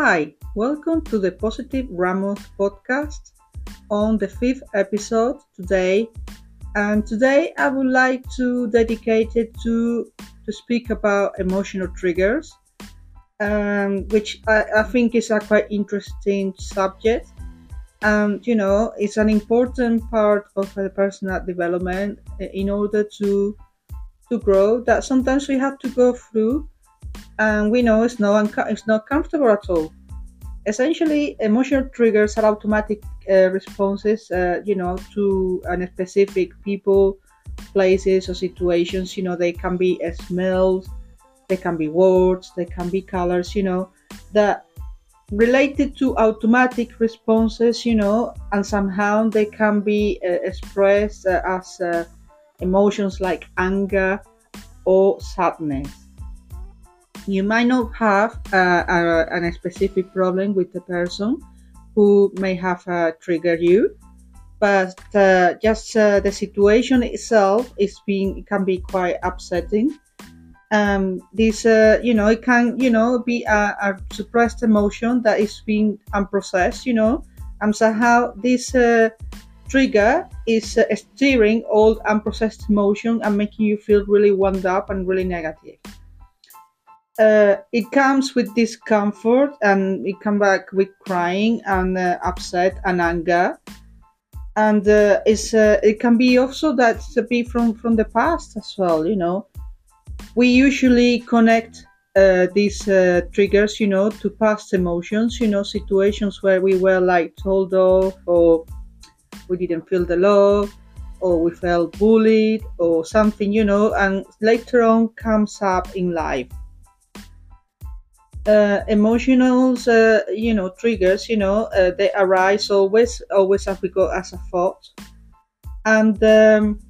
Hi, welcome to the Positive Ramos podcast on the fifth episode today. And today I would like to dedicate it to to speak about emotional triggers, um, which I, I think is a quite interesting subject. And you know, it's an important part of the personal development in order to to grow. That sometimes we have to go through and we know it's not unco- it's not comfortable at all. Essentially, emotional triggers are automatic uh, responses, uh, you know, to a specific people, places, or situations. You know, they can be smells, they can be words, they can be colors. You know, that related to automatic responses. You know, and somehow they can be uh, expressed uh, as uh, emotions like anger or sadness you might not have uh, a, a, specific problem with the person who may have uh, triggered you but uh, just uh, the situation itself is being can be quite upsetting. Um, this uh, you know it can you know be a, a, suppressed emotion that is being unprocessed you know and somehow this uh, trigger is steering all unprocessed emotion and making you feel really wound up and really negative uh, it comes with discomfort and it come back with crying and uh, upset and anger. And uh, it's uh, it can be also that to be from from the past as well you know. We usually connect uh, these uh, triggers you know to past emotions you know situations where we were like told off or we didn't feel the love or we felt bullied or something you know and later on comes up in life uh, emotional, uh, you know, triggers, you know, uh, they arise always, always as we go as a thought. And um,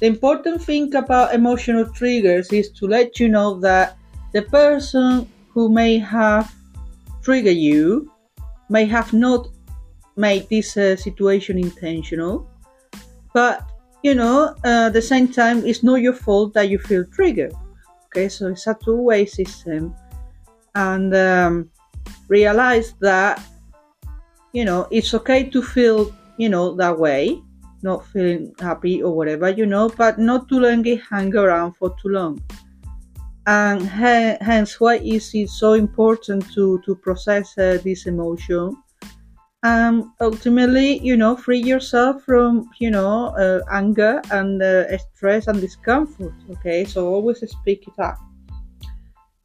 the important thing about emotional triggers is to let you know that the person who may have triggered you may have not made this uh, situation intentional, but you know, uh, at the same time, it's not your fault that you feel triggered. Okay, so it's a two-way system and um, realize that you know it's okay to feel you know that way not feeling happy or whatever you know but not to let it hang around for too long. And hence why is it so important to to process uh, this emotion. And ultimately you know free yourself from you know uh, anger and uh, stress and discomfort okay? So always speak it up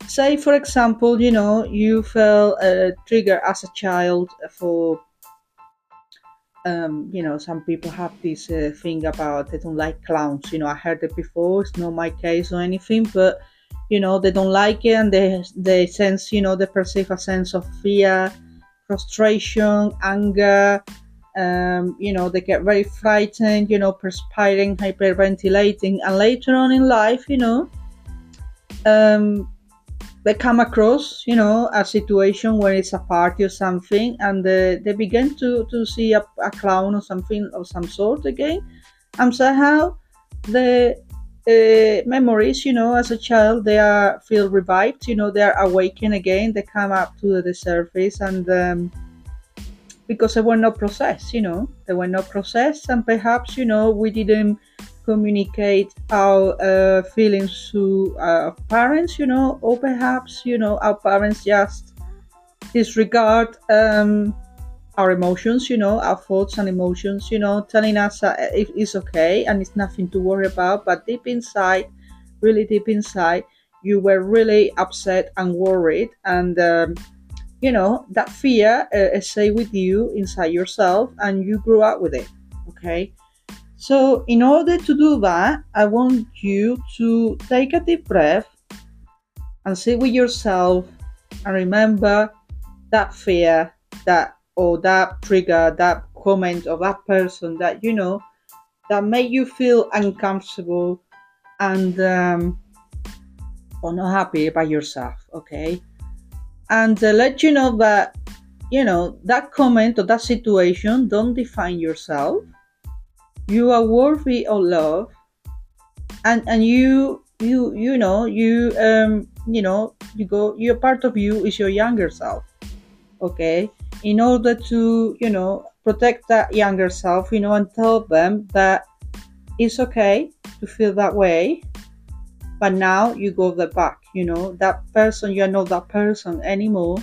say for example you know you felt a trigger as a child for um, you know some people have this uh, thing about they don't like clowns. You know i heard it before it's not my case or anything but you know they don't like it and they they sense you know they perceive a sense of fear frustration anger um, you know they get very frightened you know perspiring hyperventilating and later on in life you know um, they come across, you know, a situation where it's a party or something, and they, they begin to, to see a, a clown or something of some sort again, and somehow the uh, memories, you know, as a child, they are feel revived, you know, they are awakened again, they come up to the surface, and um, because they were not processed, you know, they were not processed, and perhaps, you know, we didn't communicate our uh, feelings to our parents, you know, or perhaps, you know, our parents just disregard um, our emotions, you know, our thoughts and emotions, you know, telling us uh, it's okay and it's nothing to worry about. But deep inside, really deep inside, you were really upset and worried. And, um, you know, that fear uh, stay with you inside yourself and you grew up with it. Okay. So, in order to do that, I want you to take a deep breath and sit with yourself and remember that fear, that or that trigger, that comment of that person that you know that made you feel uncomfortable and um, or not happy by yourself. Okay, and uh, let you know that you know that comment or that situation don't define yourself you are worthy of love and and you you you know you um you know you go your part of you is your younger self okay, in order to, you know, protect that younger self, you know, and tell them that it's okay to feel that way, but now you go the back, you know, that person, you're not that person anymore.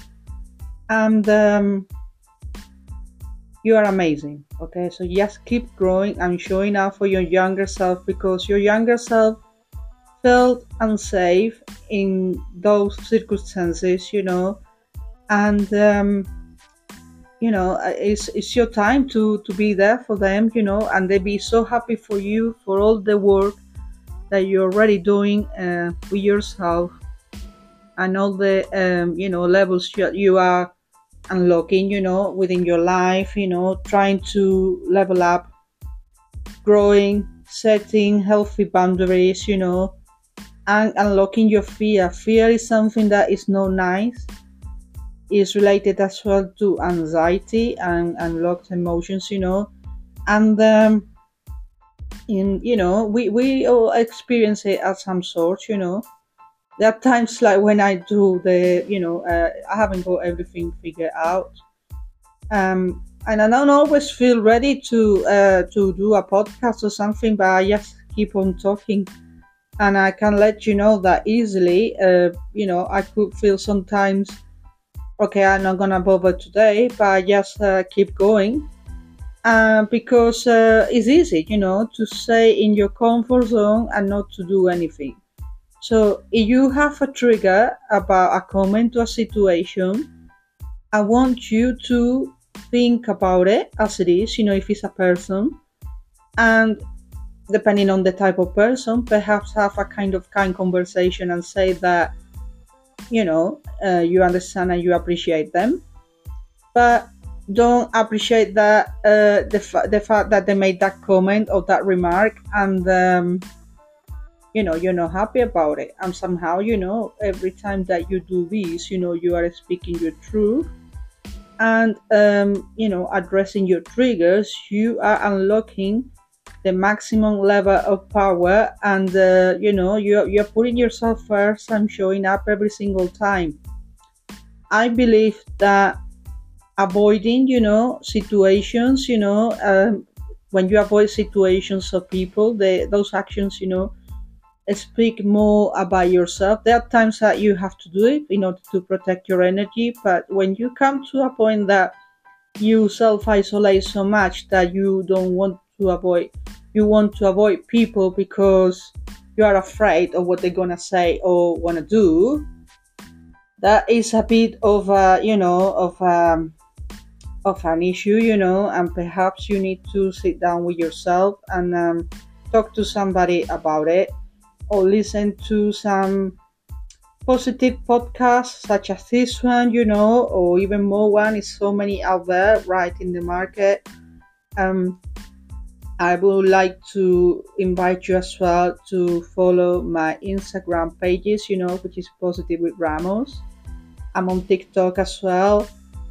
And um, you are amazing, okay? So just keep growing and showing up for your younger self because your younger self felt unsafe in those circumstances, you know, and um, you know uh, it's, it's your time to to be there for them you know and they be so happy for you for all the work that you're already doing uh, with yourself and all the um, you know levels you, you are unlocking you know within your life you know trying to level up growing setting healthy boundaries you know and unlocking your fear. Fear is something that is not nice. Is related as well to anxiety and unlocked emotions, you know, and um, in you know we we all experience it at some sort, you know. There are times like when I do the, you know, uh, I haven't got everything figured out, um, and I don't always feel ready to uh, to do a podcast or something, but I just keep on talking and I can let you know that easily. Uh, you know, I could feel sometimes okay, I'm not gonna bother today, but I just uh, keep going. Uh, because uh, it's easy, you know, to stay in your comfort zone and not to do anything. So if you have a trigger about a comment to a situation, I want you to think about it as it is, you know, if it's a person, and depending on the type of person, perhaps have a kind of kind conversation and say that you know uh, you understand and you appreciate them. But don't appreciate that uh, the, fa- the fact that they made that comment or that remark and um, you know you're not happy about it. And somehow you know every time that you do this you know you are speaking your truth and um, you know addressing your triggers. You are unlocking the maximum level of power and uh, you know you're, you're putting yourself first and showing up every single time. I believe that avoiding you know situations you know um, when you avoid situations of people they, those actions you know speak more about yourself. There are times that you have to do it in order to protect your energy but when you come to a point that you self isolate so much that you don't want to avoid you want to avoid people because you are afraid of what they're gonna say or wanna do that is a bit of a you know of um of an issue you know and perhaps you need to sit down with yourself and um, talk to somebody about it or listen to some positive podcasts such as this one you know or even more one is so many out there right in the market um I would like to invite you as well to follow my Instagram pages, you know, which is Positive with Ramos. I'm on TikTok as well.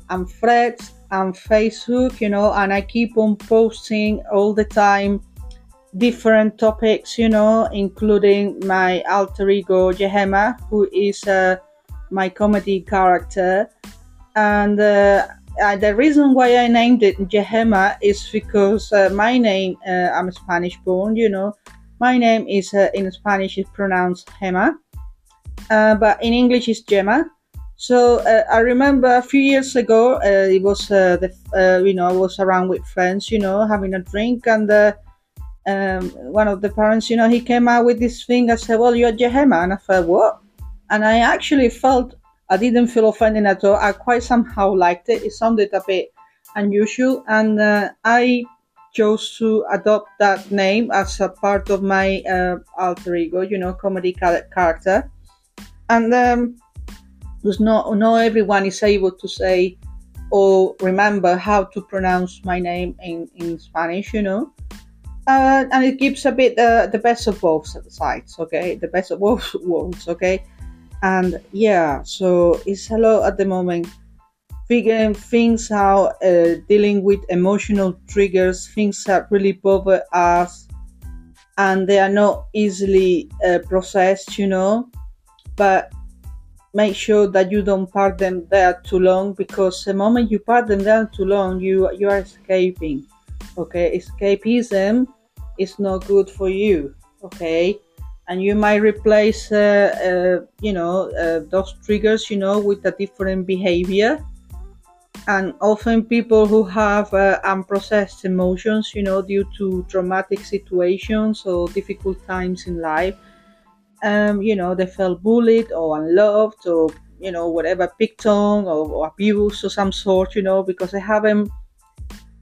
I'm Threads, I'm Facebook, you know, and I keep on posting all the time different topics, you know, including my alter ego Jehema, who is uh, my comedy character. And uh, the reason why I named it Jehema is because uh, my name, uh, I'm Spanish born, you know, my name is uh, in Spanish is pronounced Hema, uh, but in English is Gemma. So I remember a few years ago, it was the you know I was around with friends, you know, having a drink, and um, one of the parents, you know, he came out with this thing. I said, "Well, you're Jehema," and I thought, "What?" And I actually felt I didn't feel offended at all. I quite somehow liked it. It sounded a bit unusual, and uh, I chose to adopt that name as a part of my uh, alter ego, you know, comedy character. And um, because not not everyone is able to say or remember how to pronounce my name in, in Spanish, you know. Uh, and it gives a bit uh, the best of both sides, okay? The best of both worlds, okay? and yeah so it's a lot at the moment figuring things out uh, dealing with emotional triggers things that really bother us and they are not easily uh, processed you know but make sure that you don't park them there too long because the moment you park them there too long, you you are escaping. Okay, escapism is not good for you. Okay, and you might replace, uh, uh, you know, uh, those triggers, you know, with a different behavior. And often people who have uh, unprocessed emotions, you know, due to traumatic situations or difficult times in life, um, you know, they felt bullied or unloved or, you know, whatever, picked on or, or abused of some sort, you know, because they haven't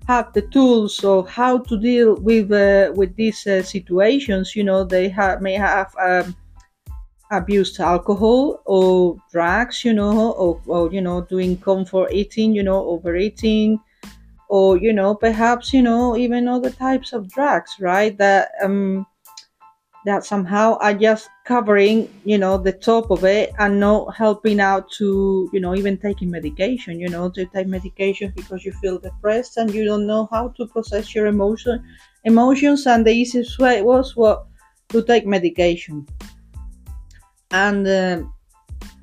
had the tools of how to deal with uh, with these uh, situations. You know, they have may have um, abused alcohol or drugs, you know, or, or you know, doing comfort eating, you know, overeating, or you know, perhaps you know, even other types of drugs, right? That um, that somehow are just covering, you know, the top of it and not helping out to, you know, even taking medication, you know, to take medication because you feel depressed and you don't know how to process your emotion emotions and the easiest way was what to take medication. And uh,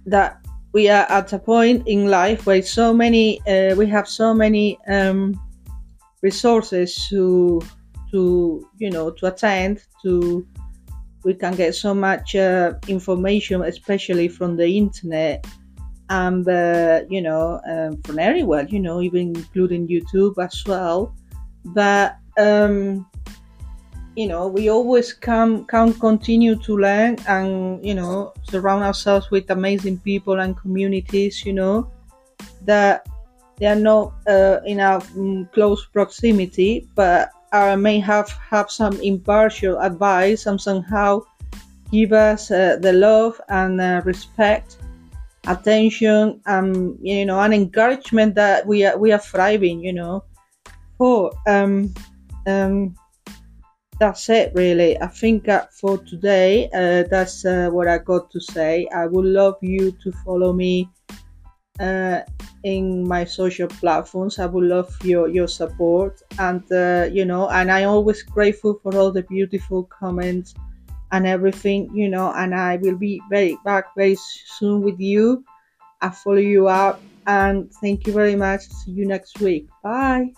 that we are at a point in life where so many uh, we have so many um, resources to to you know to attend to we can get so much uh, information, especially from the internet and uh, you know um, from everywhere, you know, even including YouTube as well. But um, you know, we always can can continue to learn and you know surround ourselves with amazing people and communities. You know that they are not uh, in our mm, close proximity, but uh, may have have some impartial advice and somehow give us uh, the love and uh, respect, attention, and you know, an encouragement that we are we are thriving. You know, for um, um, that's it really. I think that for today, uh, that's uh, what I got to say. I would love you to follow me uh, in my social platforms. I would love your your support, and uh, you know, and I'm always grateful for all the beautiful comments and everything, you know. And I will be very back very soon with you. I follow you up, and thank you very much. See you next week. Bye.